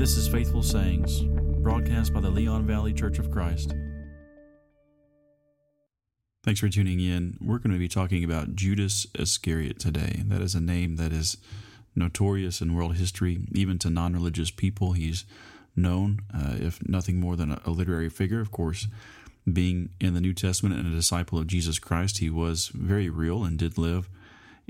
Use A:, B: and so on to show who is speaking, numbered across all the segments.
A: This is Faithful Sayings, broadcast by the Leon Valley Church of Christ. Thanks for tuning in. We're going to be talking about Judas Iscariot today. That is a name that is notorious in world history, even to non religious people. He's known, uh, if nothing more than a, literary figure, of course. Being in the New Testament and a disciple of Jesus Christ, he was very real and did live.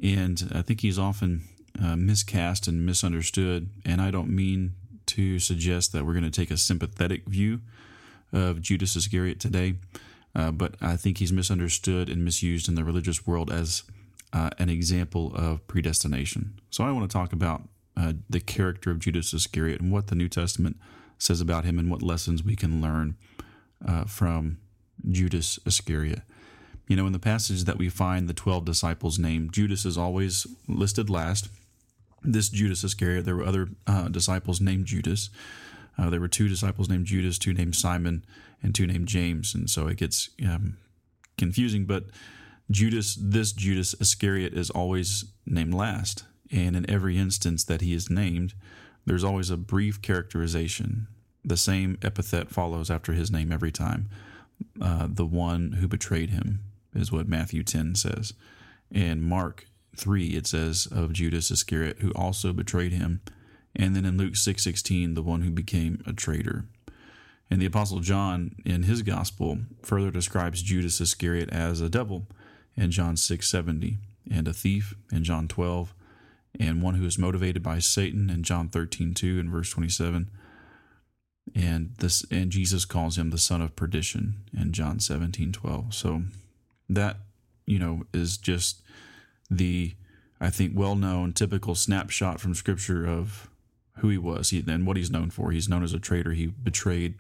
A: And I think he's often uh, miscast and misunderstood. And I don't mean to suggest that we're going to take a sympathetic view of Judas Iscariot today, uh, but I think he's misunderstood and misused in the religious world as uh, an example of predestination. So I want to talk about uh, the character of Judas Iscariot and what the New Testament says about him and what lessons we can learn uh, from Judas Iscariot. You know, in the passage that we find the 12 disciples named, Judas is always listed last this Judas Iscariot. There were other uh, disciples named Judas. Uh, there were two disciples named Judas, two named Simon, and two named James, and so it gets um, confusing. But Judas, this Judas Iscariot, is always named last, and in every instance that he is named, there's always a brief characterization. The same epithet follows after his name every time. Uh, the one who betrayed him is what Matthew 10 says. And Mark 3 it says of Judas Iscariot who also betrayed him and then in Luke 6:16 the one who became a traitor. And the apostle John in his gospel further describes Judas Iscariot as a devil in John 6:70 and a thief in John 12 and one who is motivated by Satan in John 13:2 and verse 27 and this and Jesus calls him the son of perdition in John 17:12. So that you know is just the, I think, well known, typical snapshot from Scripture of who he was and what he's known for. He's known as a traitor. He betrayed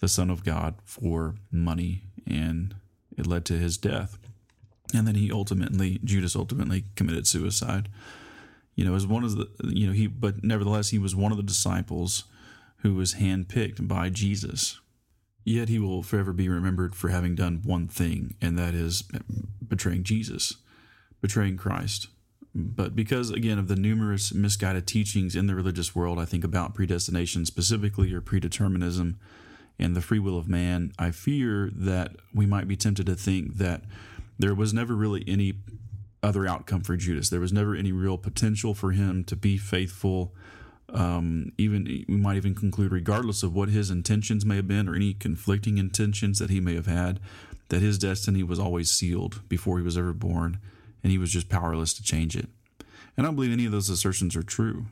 A: the Son of God for money, and it led to his death. And then he ultimately, Judas ultimately committed suicide. You know, as one of the, you know, he, but nevertheless, he was one of the disciples who was handpicked by Jesus. Yet he will forever be remembered for having done one thing, and that is betraying Jesus betraying Christ. But because, again, of the numerous misguided teachings in the religious world, I think about predestination specifically or predeterminism and the free will of man, I fear that we might be tempted to think that there was never really any other outcome for Judas. There was never any real potential for him to be faithful. Um, even we might even conclude, regardless of what his intentions may have been or any conflicting intentions that he may have had, that his destiny was always sealed before he was ever born and he was just powerless to change it. And I don't believe any of those assertions are true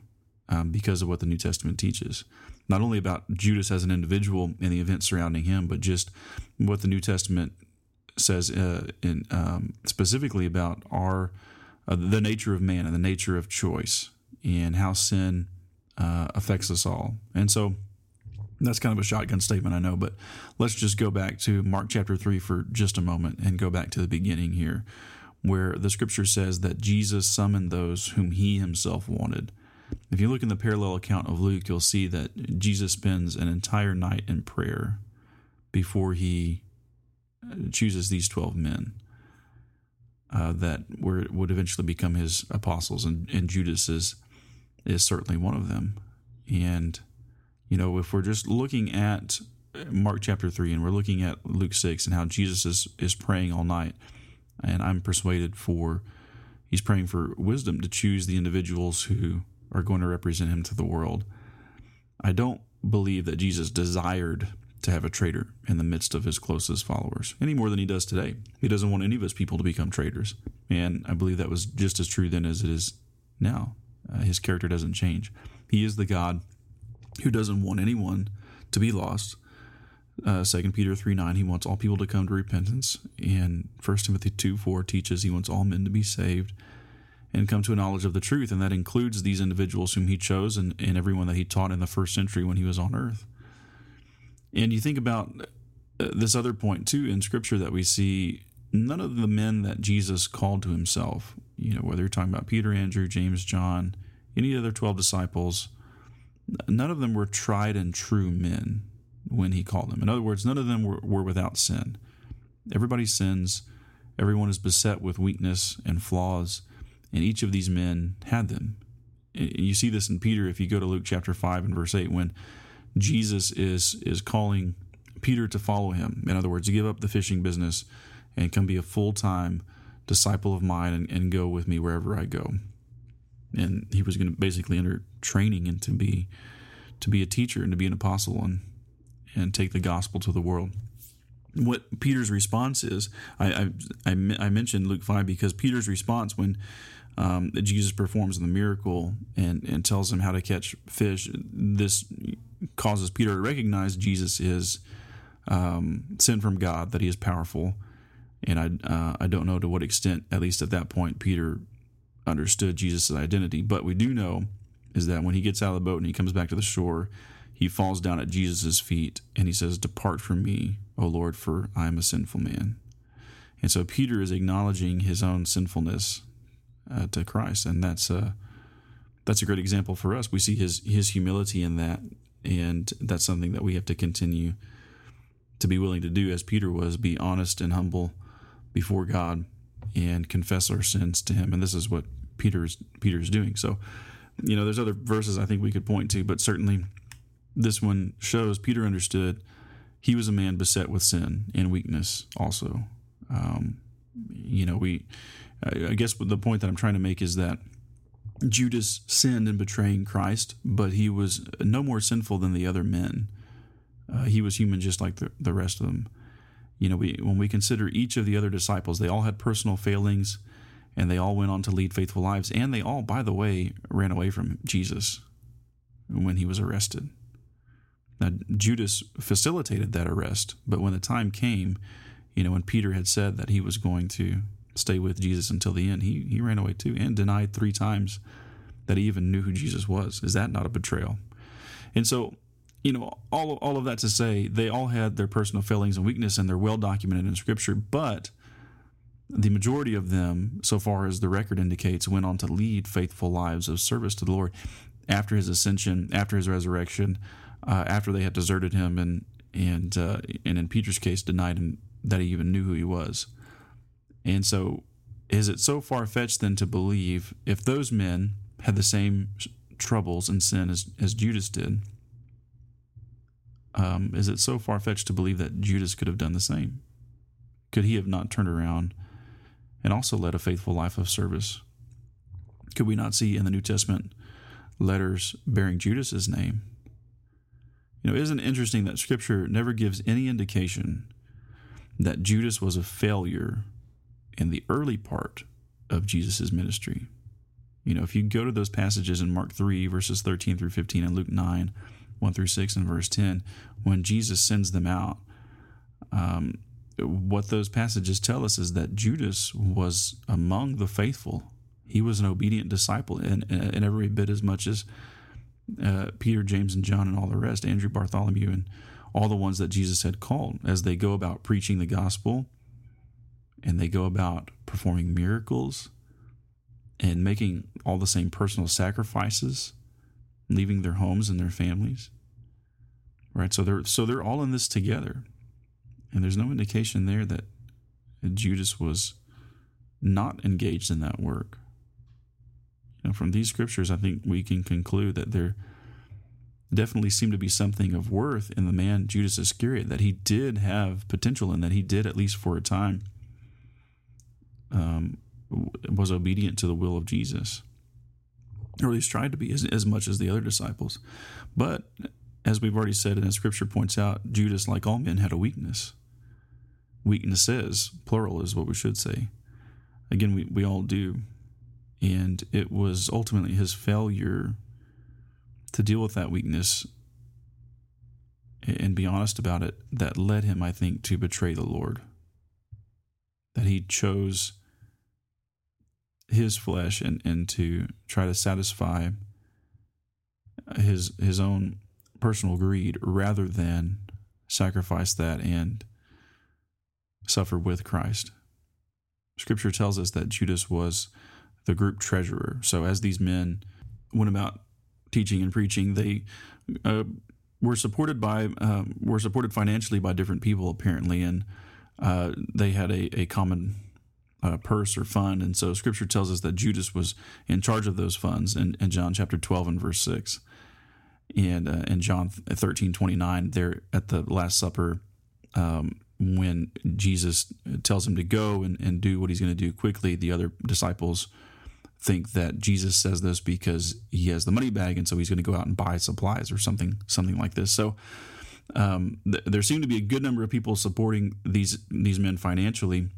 A: um, because of what the New Testament teaches. Not only about Judas as an individual and the events surrounding him, but just what the New Testament says uh, in, um, specifically about our uh, the nature of man and the nature of choice and how sin uh, affects us all. And so that's kind of a shotgun statement, I know, but let's just go back to Mark chapter 3 for just a moment and go back to the beginning here where the scripture says that Jesus summoned those whom he himself wanted. If you look in the parallel account of Luke, you'll see that Jesus spends an entire night in prayer before he uh, chooses these 12 men uh, that were, would eventually become his apostles, and, and Judas is, is certainly one of them. And, you know, if we're just looking at Mark chapter 3 and we're looking at Luke 6 and how Jesus is, is praying all night, and I'm persuaded for he's praying for wisdom to choose the individuals who are going to represent him to the world. I don't believe that Jesus desired to have a traitor in the midst of his closest followers any more than he does today. He doesn't want any of his people to become traitors. And I believe that was just as true then as it is now. Uh, his character doesn't change. He is the God who doesn't want anyone to be lost, uh, 2 Peter 3 9, he wants all people to come to repentance. And 1 Timothy 2 4 teaches he wants all men to be saved and come to a knowledge of the truth. And that includes these individuals whom he chose and, and everyone that he taught in the first century when he was on earth. And you think about uh, this other point too in scripture that we see none of the men that Jesus called to himself, you know, whether you're talking about Peter, Andrew, James, John, any other 12 disciples, none of them were tried and true men when he called them. In other words, none of them were, were without sin. Everybody sins. Everyone is beset with weakness and flaws, and each of these men had them. And you see this in Peter if you go to Luke chapter 5 and verse 8 when Jesus is is calling Peter to follow him. In other words, to give up the fishing business and come be a full-time disciple of mine and, and go with me wherever I go. And he was going to basically enter training and to be to be a teacher and to be an apostle and and take the gospel to the world. What Peter's response is, I I, I, I mentioned Luke five because Peter's response when um, Jesus performs the miracle and, and tells him how to catch fish. This causes Peter to recognize Jesus is um, sent from God, that he is powerful. And I, uh, I don't know to what extent, at least at that point, Peter understood Jesus' identity. But we do know is that when he gets out of the boat and he comes back to the shore, he falls down at Jesus' feet and he says, Depart from me, O Lord, for I am a sinful man. And so Peter is acknowledging his own sinfulness uh, to Christ, and that's a that's a great example for us. We see his his humility in that, and that's something that we have to continue to be willing to do, as Peter was, be honest and humble before God, and confess our sins to Him. And this is what Peter's Peter's doing. So, you know, there's other verses I think we could point to, but certainly this one shows Peter understood he was a man beset with sin and weakness also. Um, you know, we I guess the point that I'm trying to make is that Judas sinned in betraying Christ, but he was no more sinful than the other men. Uh, he was human just like the, the rest of them. You know, we, when we consider each of the other disciples, they all had personal failings and they all went on to lead faithful lives. And they all, by the way, ran away from Jesus when he was arrested. Now, Judas facilitated that arrest, but when the time came, you know, when Peter had said that he was going to stay with Jesus until the end. He he ran away too and denied three times that he even knew who Jesus was. Is that not a betrayal? And so, you know, all all of that to say, they all had their personal failings and weakness, and they're well documented in Scripture. But the majority of them, so far as the record indicates, went on to lead faithful lives of service to the Lord after his ascension, after his resurrection, uh, after they had deserted him, and and uh, and in Peter's case, denied him that he even knew who he was. And so, is it so far fetched then to believe if those men had the same troubles and sin as, as Judas did? Um, is it so far fetched to believe that Judas could have done the same? Could he have not turned around and also led a faithful life of service? Could we not see in the New Testament letters bearing Judas's name? You know, isn't it interesting that Scripture never gives any indication that Judas was a failure in the early part of Jesus' ministry. You know, if you go to those passages in Mark 3, verses 13 through 15, and Luke 9, 1 through 6, and verse 10, when Jesus sends them out, um, what those passages tell us is that Judas was among the faithful. He was an obedient disciple, and, and every bit as much as uh, Peter, James, and John, and all the rest, Andrew, Bartholomew, and all the ones that Jesus had called as they go about preaching the gospel and they go about performing miracles and making all the same personal sacrifices, leaving their homes and their families. Right? So they're so they're all in this together. And there's no indication there that Judas was not engaged in that work. Know, from these scriptures, I think we can conclude that there definitely seemed to be something of worth in the man Judas Iscariot, that he did have potential and that he did, at least for a time, um, was obedient to the will of Jesus, or at least tried to be as, as much as the other disciples. But as we've already said, and as Scripture points out, Judas, like all men, had a weakness. Weaknesses, plural, is what we should say. Again, we, we all do. And it was ultimately his failure to deal with that weakness and be honest about it that led him, I think, to betray the Lord. That he chose his flesh and, and to try to satisfy his his own personal greed rather than sacrifice that and suffer with Christ. Scripture tells us that Judas was the group treasurer. So as these men went about teaching and preaching, they uh, were supported by um, were supported financially by different people apparently, and uh, they had a, a common uh, purse or fund. And so scripture tells us that Judas was in charge of those funds in, in John chapter 12 and verse 6. And uh, in John 13, 29, there at the Last Supper, um, when Jesus tells him to go and, and do what he's going to do quickly, the other disciples think that Jesus says this because he has the money bag and so he's going to go out and buy supplies or something something like this. So um, th- there seem to be a good number of people supporting these these men financially,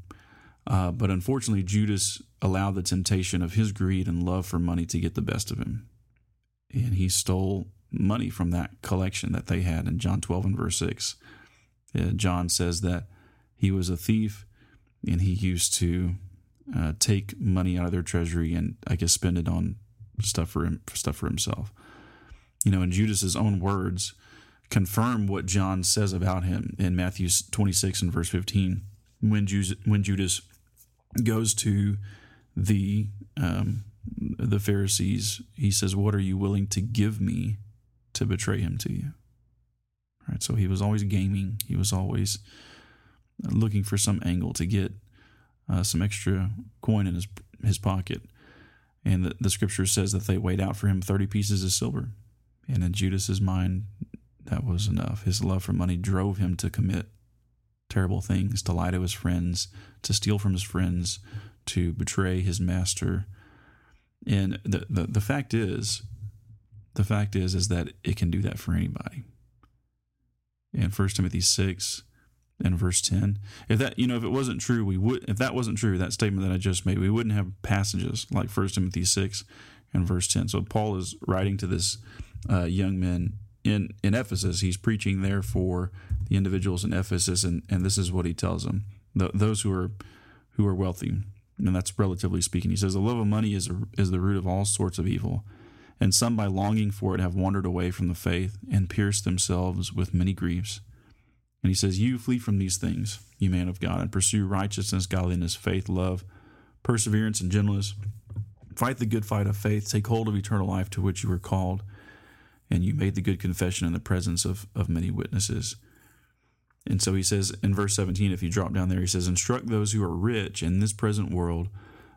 A: uh, but unfortunately, Judas allowed the temptation of his greed and love for money to get the best of him. And he stole money from that collection that they had in John 12 and verse 6. Uh, John says that he was a thief and he used to uh, take money out of their treasury and I guess spend it on stuff for him, stuff for himself. You know, in Judas's own words, confirm what John says about him in Matthew 26 and verse 15. When Judas, when Judas goes to the um, the Pharisees, he says, "What are you willing to give me to betray him to you?" Right. So he was always gaming. He was always looking for some angle to get uh, some extra coin in his his pocket. And the, the scripture says that they weighed out for him thirty pieces of silver. And in Judas's mind, that was enough. His love for money drove him to commit terrible things, to lie to his friends, to steal from his friends, to betray his master. And the, the, the fact is, the fact is, is that it can do that for anybody. In 1 Timothy 6 and verse 10, if that, you know, if it wasn't true, we would, if that wasn't true, that statement that I just made, we wouldn't have passages like 1 Timothy 6 and verse 10. So Paul is writing to this uh, young man in, in Ephesus. He's preaching there for the individuals in Ephesus, and, and this is what he tells them: the, those who are who are wealthy, and that's relatively speaking. He says, "The love of money is a, is the root of all sorts of evil, and some by longing for it have wandered away from the faith and pierced themselves with many griefs." And he says, "You flee from these things, you man of God, and pursue righteousness, godliness, faith, love, perseverance, and gentleness." Fight the good fight of faith. Take hold of eternal life to which you were called and you made the good confession in the presence of, of many witnesses. And so he says in verse 17, if you drop down there, he says, Instruct those who are rich in this present world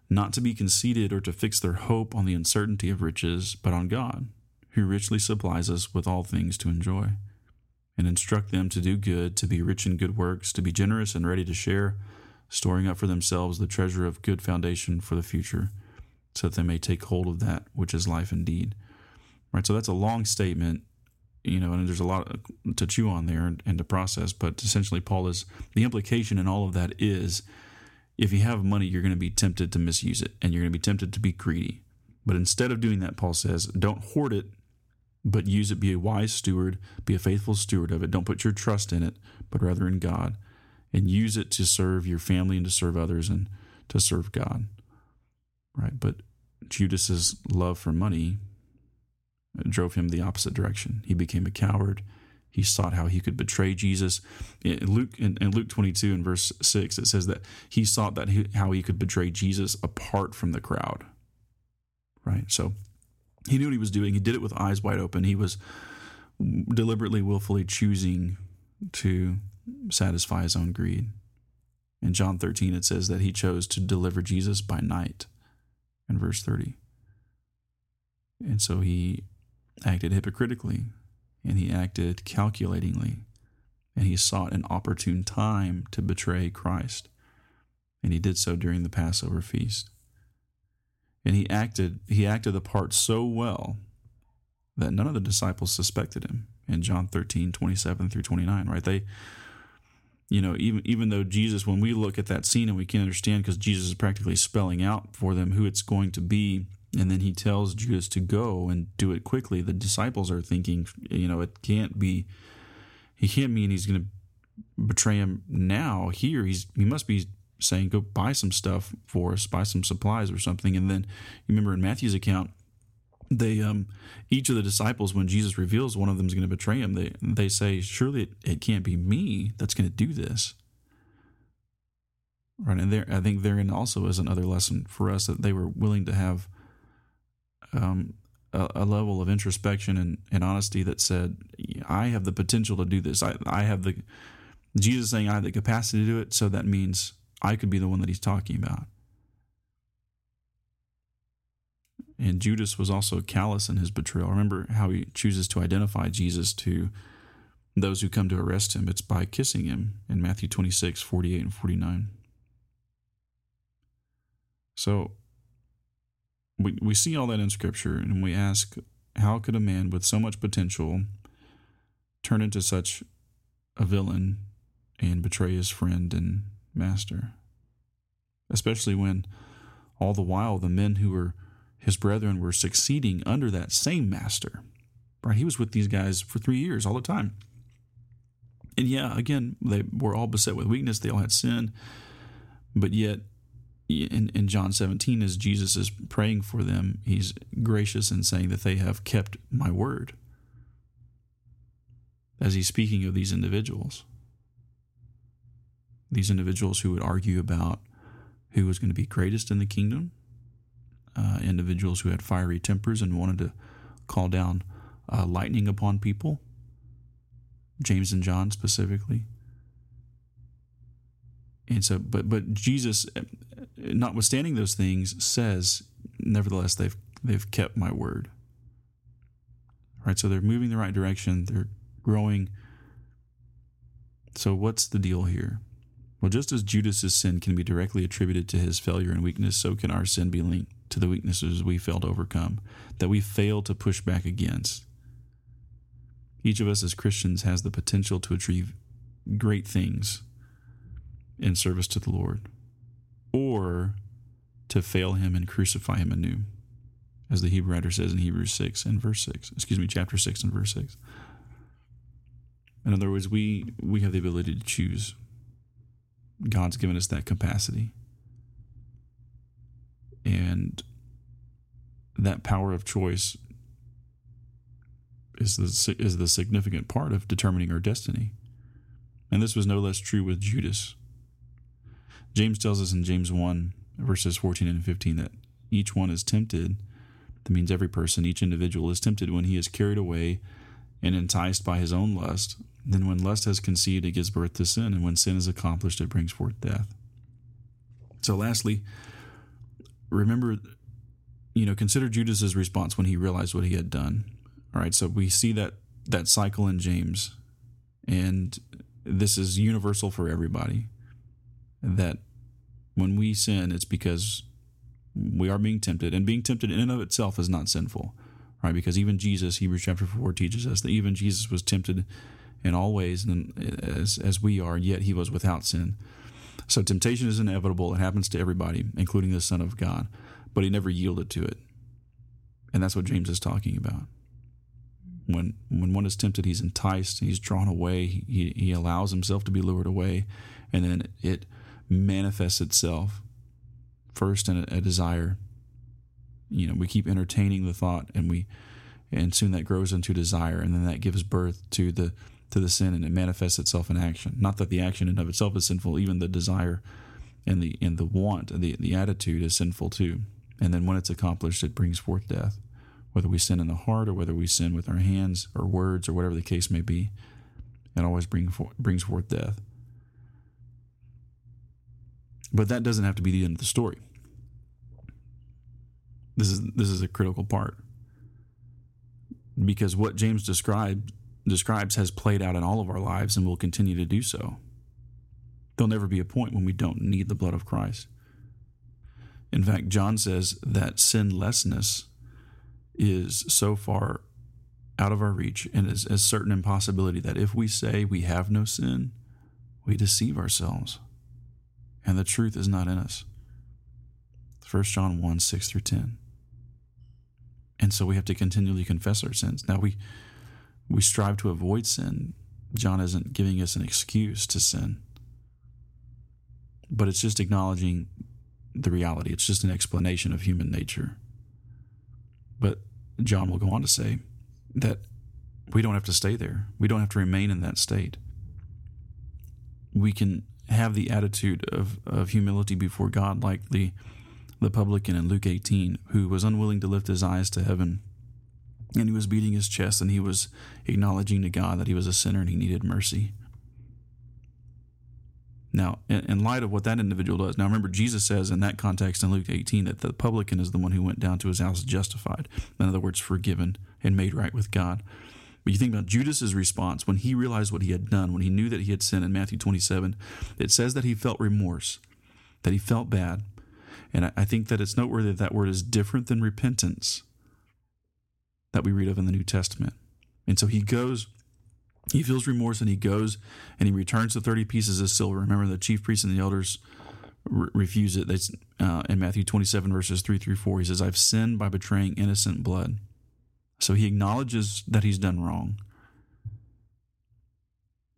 A: not to be conceited or to fix their hope on the uncertainty of riches, but on God, who richly supplies us with all things to enjoy. And instruct them to do good, to be rich in good works, to be generous and ready to share, storing up for themselves the treasure of good foundation for the future, so that they may take hold of that which is life indeed right? So that's a long statement, you know, and there's a lot to chew on there and, and to process. But essentially, Paul is the implication in all of that is if you have money, you're going to be tempted to misuse it and you're going to be tempted to be greedy. But instead of doing that, Paul says, don't hoard it, but use it. Be a wise steward, be a faithful steward of it. Don't put your trust in it, but rather in God. And use it to serve your family and to serve others and to serve God. Right? But Judas's love for money drove him the opposite direction. He became a coward. He sought how he could betray Jesus. In Luke in, in Luke 22 and verse 6, it says that he sought that he, how he could betray Jesus apart from the crowd. Right? So he knew what he was doing. He did it with eyes wide open. He was deliberately, willfully choosing to satisfy his own greed. In John 13, it says that he chose to deliver Jesus by night in verse 30. And so he acted hypocritically and he acted calculatingly and he sought an opportune time to betray Christ. And he did so during the Passover feast. And he acted he acted the part so well that none of the disciples suspected him in John 13, 27 through 29, right? They you know, even even though Jesus, when we look at that scene and we can't understand because Jesus is practically spelling out for them who it's going to be and then he tells Judas to go and do it quickly. The disciples are thinking, you know, it can't be, he can't mean he's going to betray him now. Here, he's he must be saying, go buy some stuff for us, buy some supplies or something. And then you remember in Matthew's account, they um each of the disciples when Jesus reveals one of them is going to betray him, they they say, surely it, it can't be me that's going to do this. Right, and there, I think therein also is another lesson for us that they were willing to have um, a, a, level of introspection and, and, honesty that said, I have the potential to do this. I, I have the, Jesus saying I have the capacity to do it. So that means I could be the one that he's talking about. And Judas was also callous in his betrayal. Remember how he chooses to identify Jesus to those who come to arrest him. It's by kissing him in Matthew 26, 48, and 49. So we, we see all that in Scripture, and we ask, how could a man with so much potential turn into such a villain and betray his friend and master? Especially when all the while the men who were his brethren were succeeding under that same master. Right? He was with these guys for three years all the time. And yeah, again, they were all beset with weakness. They all had sin. But yet, in, in John 17, as Jesus is praying for them, he's gracious in saying that they have kept my word. As he's speaking of these individuals, these individuals who would argue about who was going to be greatest in the kingdom, uh, individuals who had fiery tempers and wanted to call down uh, lightning upon people, James and John specifically. And so, but but Jesus, notwithstanding those things, says, nevertheless, they've they've kept my word. Right, so they're moving the right direction. They're growing. So what's the deal here? Well, just as Judas's sin can be directly attributed to his failure and weakness, so can our sin be linked to the weaknesses we fail to overcome, that we fail to push back against. Each of us as Christians has the potential to achieve great things in service to the Lord, or to fail Him and crucify Him anew, as the Hebrew writer says in Hebrews 6 and verse 6, excuse me, chapter 6 and verse 6. In other words, we, we have the ability to choose. God's given us that capacity. And that power of choice is the, is the significant part of determining our destiny. And this was no less true with Judas. James tells us in James 1, verses 14 and 15, that each one is tempted. That means every person, each individual is tempted when he is carried away and enticed by his own lust. Then, when lust has conceived, it gives birth to sin. And when sin is accomplished, it brings forth death. So, lastly, remember, you know, consider Judas's response when he realized what he had done. All right, so we see that that cycle in James, and this is universal for everybody that when we sin, it's because we are being tempted, and being tempted in and of itself is not sinful, right? Because even Jesus, Hebrews chapter 4 teaches us that even Jesus was tempted in all ways and as, as we are, yet he was without sin. So temptation is inevitable. It happens to everybody, including the Son of God, but he never yielded to it. And that's what James is talking about. When when one is tempted, he's enticed, he's drawn away, he, he allows himself to be lured away, and then it manifests itself first in a, a desire. You know, we keep entertaining the thought, and we, and soon that grows into desire, and then that gives birth to the to the sin, and it manifests itself in action. Not that the action in of itself is sinful, even the desire and the and the want, the the attitude is sinful too. And then when it's accomplished, it brings forth death. Whether we sin in the heart or whether we sin with our hands or words or whatever the case may be, it always bring for, brings forth death. But that doesn't have to be the end of the story. This is this is a critical part. Because what James described describes has played out in all of our lives and will continue to do so. There'll never be a point when we don't need the blood of Christ. In fact, John says that sinlessness is so far out of our reach and is a certain impossibility that if we say we have no sin, we deceive ourselves and the truth is not in us. 1 John 1 6 through 10. And so we have to continually confess our sins. Now we we strive to avoid sin. John isn't giving us an excuse to sin. But it's just acknowledging the reality. It's just an explanation of human nature. But John will go on to say that we don't have to stay there. We don't have to remain in that state. We can have the attitude of, of humility before God, like the the publican in Luke 18, who was unwilling to lift his eyes to heaven. And he was beating his chest and he was acknowledging to God that he was a sinner and he needed mercy. Now, in, light of what that individual does, now remember, Jesus says in that context in Luke 18 that the publican is the one who went down to his house justified. In other words, forgiven and made right with God. But you think about Judas's response when he realized what he had done, when he knew that he had sinned in Matthew 27, it says that he felt remorse, that he felt bad. And I, I think that it's noteworthy that that word is different than repentance that we read of in the New Testament. And so he goes he feels remorse and he goes and he returns the 30 pieces of silver. Remember, the chief priests and the elders re- refuse it. That's uh, in Matthew 27, verses 3 through 4. He says, I've sinned by betraying innocent blood. So he acknowledges that he's done wrong.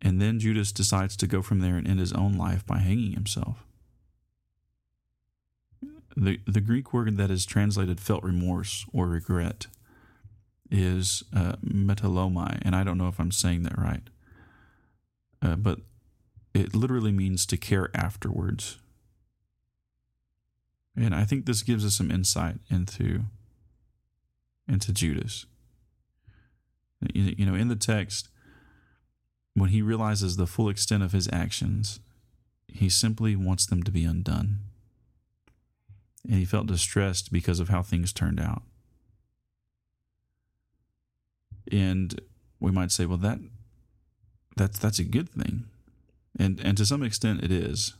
A: And then Judas decides to go from there and end his own life by hanging himself. The, the Greek word that is translated felt remorse or regret is uh, and I don't know if I'm saying that right, uh, but it literally means to care afterwards. And I think this gives us some insight into into Judas. You know, in the text, when he realizes the full extent of his actions, he simply wants them to be undone. And he felt distressed because of how things turned out. And we might say, well, that that's that's a good thing, and and to some extent it is,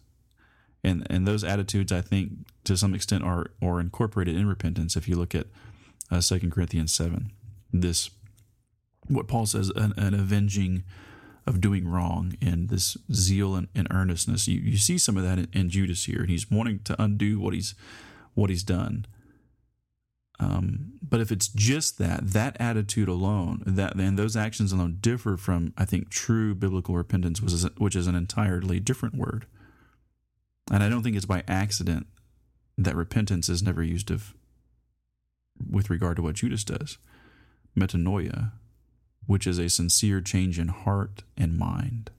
A: and and those attitudes I think to some extent are are incorporated in repentance. If you look at uh, Second Corinthians seven, this what Paul says an, an, avenging of doing wrong and this zeal and, and earnestness. You you see some of that in, in Judas here, and he's wanting to undo what he's what he's done. Um, but if it's just that, that attitude alone, that and those actions alone differ from, I think, true biblical repentance, which is, which is an entirely different word. And I don't think it's by accident that repentance is never used of, with regard to what Judas does. Metanoia, which is a sincere change in heart and mind.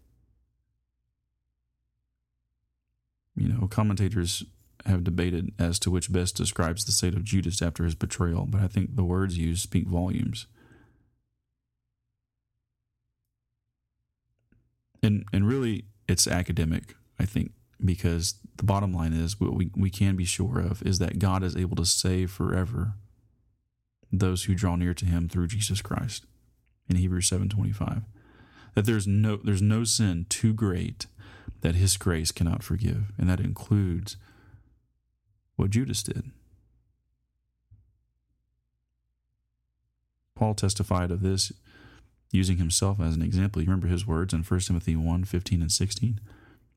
A: You know, commentators have debated as to which best describes the state of Judas after his betrayal, but I think the words used speak volumes. And and really it's academic, I think, because the bottom line is what we, we can be sure of is that God is able to save forever those who draw near to him through Jesus Christ in Hebrews 7:25 that there's no there's no sin too great that his grace cannot forgive and that includes what Judas did. Paul testified of this using himself as an example. You remember his words in 1 Timothy 1 15 and 16?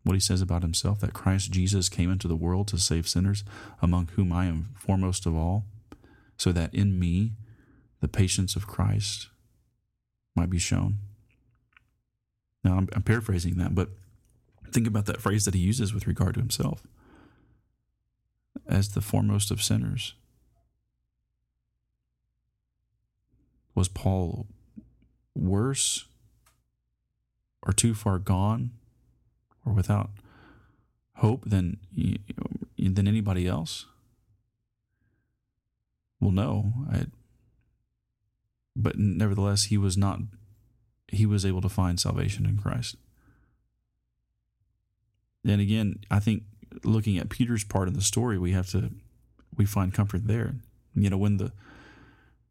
A: What he says about himself that Christ Jesus came into the world to save sinners, among whom I am foremost of all, so that in me the patience of Christ might be shown. Now, I'm, I'm paraphrasing that, but think about that phrase that he uses with regard to himself as the foremost of sinners? Was Paul worse or too far gone or without hope than than anybody else? Well, no. I, but nevertheless, he was not. He was able to find salvation in Christ. And again, I think looking at Peter's part in the story, we have to we find comfort there. You know, when the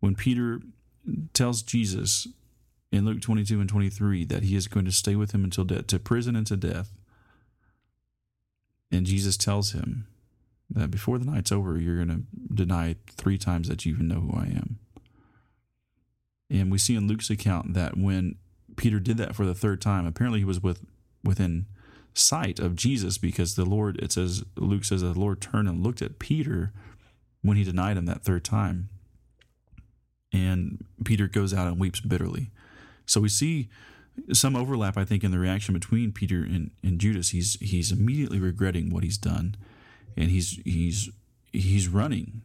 A: when Peter tells Jesus in Luke 22 and 23 that he is going to stay with him until death, to prison and to death. And Jesus tells him that before the night's over, you're going to deny three times that you even know who I am. And we see in Luke's account that when Peter did that for the third time, apparently he was with within sight of Jesus because the Lord, it says, Luke says the Lord turned and looked at Peter when he denied him that third time. And Peter goes out and weeps bitterly. So we see some overlap, I think, in the reaction between Peter and, and Judas. He's he's immediately regretting what he's done, and he's he's he's running,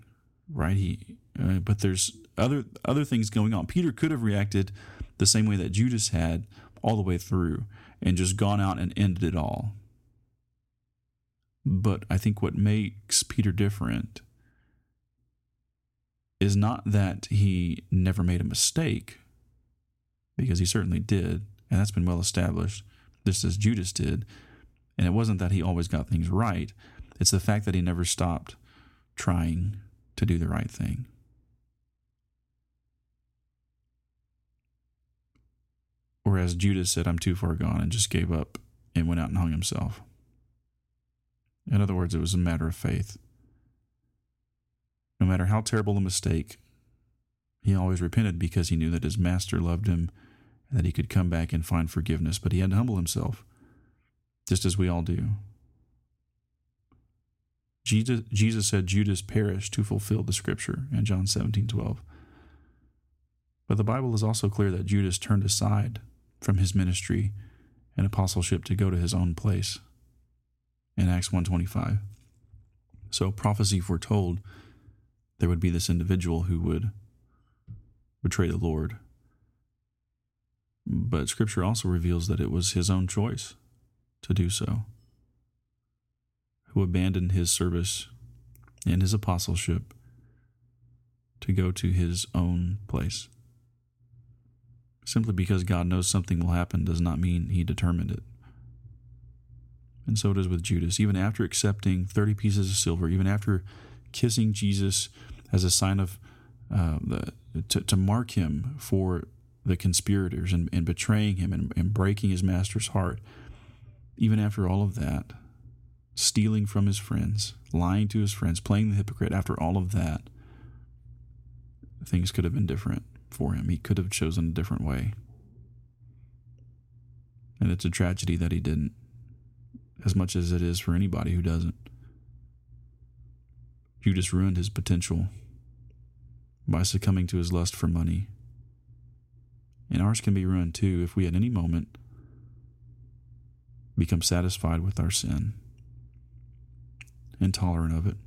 A: right? He, uh, but there's other other things going on. Peter could have reacted the same way that Judas had all the way through and just gone out and ended it all. But I think what makes Peter different is not that he never made a mistake, because he certainly did, and that's been well established, just as Judas did. And it wasn't that he always got things right, it's the fact that he never stopped trying to do the right thing. Whereas Judas said, I'm too far gone, and just gave up and went out and hung himself. In other words, it was a matter of faith. No matter how terrible the mistake, he always repented because he knew that his master loved him and that he could come back and find forgiveness, but he had to humble himself, just as we all do. Jesus, Jesus said Judas perished to fulfill the scripture in John 17 12. But the Bible is also clear that Judas turned aside from his ministry and apostleship to go to his own place in Acts 125. So prophecy foretold there would be this individual who would betray the Lord. But scripture also reveals that it was his own choice to do so, who abandoned his service and his apostleship to go to his own place. Simply because God knows something will happen does not mean he determined it. And so it is with Judas. Even after accepting 30 pieces of silver, even after kissing Jesus as a sign of uh, the, to, to mark him for the conspirators and, and betraying him and, and breaking his master's heart, even after all of that, stealing from his friends, lying to his friends, playing the hypocrite, after all of that, things could have been different for him. He could have chosen a different way. And it's a tragedy that he didn't, as much as it is for anybody who doesn't. Judas ruined his potential by succumbing to his lust for money. And ours can be ruined too if we at any moment become satisfied with our sin, intolerant of it.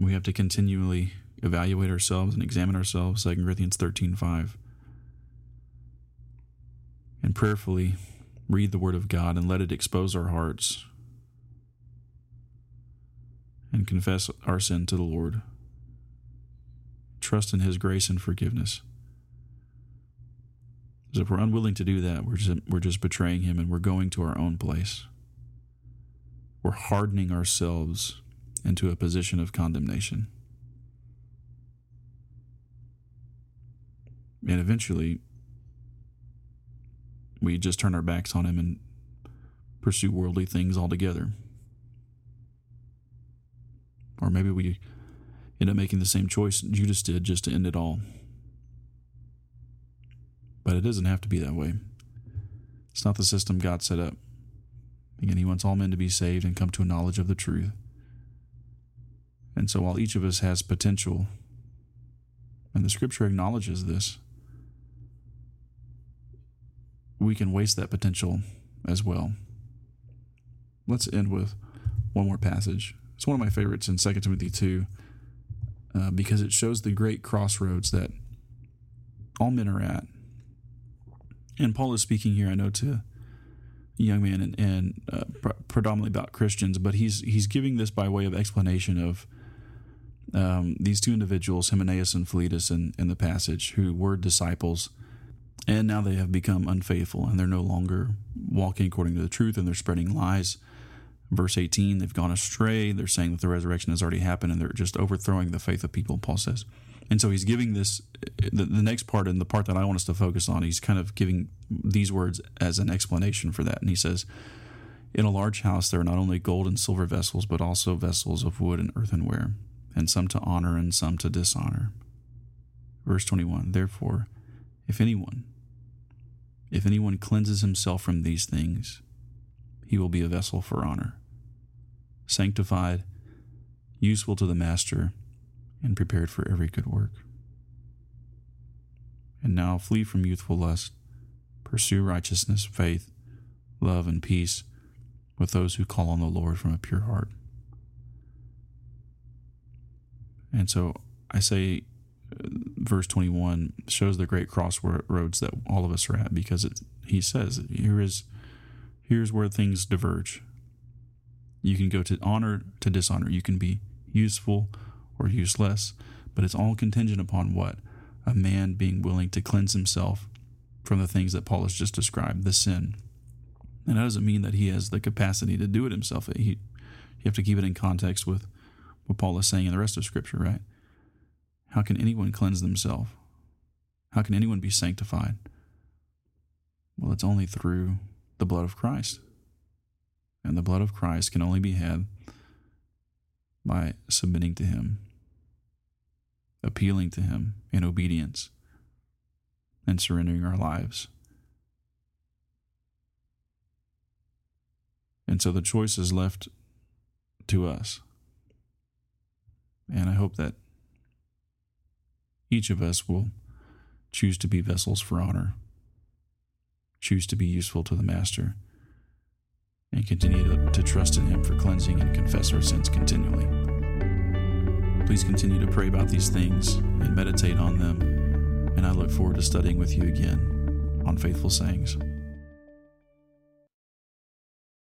A: We have to continually evaluate ourselves and examine ourselves, 2 Corinthians 13 5. And prayerfully read the Word of God and let it expose our hearts and confess our sin to the Lord. Trust in His grace and forgiveness. Because if we're unwilling to do that, we're just, we're just betraying Him and we're going to our own place. We're hardening ourselves into a position of condemnation. And eventually, we just turn our backs on Him and pursue worldly things altogether. Or maybe we end up making the same choice Judas did just to end it all. But it doesn't have to be that way. It's not the system God set up. Again, He wants all men to be saved and come to a knowledge of the truth. And so, while each of us has potential, and the scripture acknowledges this, we can waste that potential as well. Let's end with one more passage. It's one of my favorites in 2 Timothy 2 uh, because it shows the great crossroads that all men are at. And Paul is speaking here, I know, to a young men and, and uh, pr- predominantly about Christians, but he's he's giving this by way of explanation of um, these two individuals, Hymenaeus and Philetus, in, in the passage, who were disciples and now they have become unfaithful and they're no longer walking according to the truth and they're spreading lies. Verse 18, they've gone astray. They're saying that the resurrection has already happened and they're just overthrowing the faith of people, Paul says. And so he's giving this, the, the next part and the part that I want us to focus on, he's kind of giving these words as an explanation for that. And he says, In a large house, there are not only gold and silver vessels, but also vessels of wood and earthenware, and some to honor and some to dishonor. Verse 21, Therefore, if anyone if anyone cleanses himself from these things, he will be a vessel for honor, sanctified, useful to the master, and prepared for every good work. And now flee from youthful lust, pursue righteousness, faith, love, and peace with those who call on the Lord from a pure heart. And so I say verse 21 shows the great crossroads that all of us are at because it, he says here is here's where things diverge you can go to honor to dishonor you can be useful or useless but it's all contingent upon what a man being willing to cleanse himself from the things that Paul has just described, the sin. And that doesn't mean that he has the capacity to do it himself. He, you have to keep it in context with what Paul is saying in the rest of Scripture, right? How can anyone cleanse themselves? How can anyone be sanctified? Well, it's only through the blood of Christ. And the blood of Christ can only be had by submitting to Him, appealing to Him in obedience, and surrendering our lives. And so the choice is left to us. And I hope that each of us will choose to be vessels for honor, choose to be useful to the Master, and continue to, to trust in Him for cleansing and confess our sins continually. Please continue to pray about these things and meditate on them, and I look forward to studying with you again on Faithful Sayings.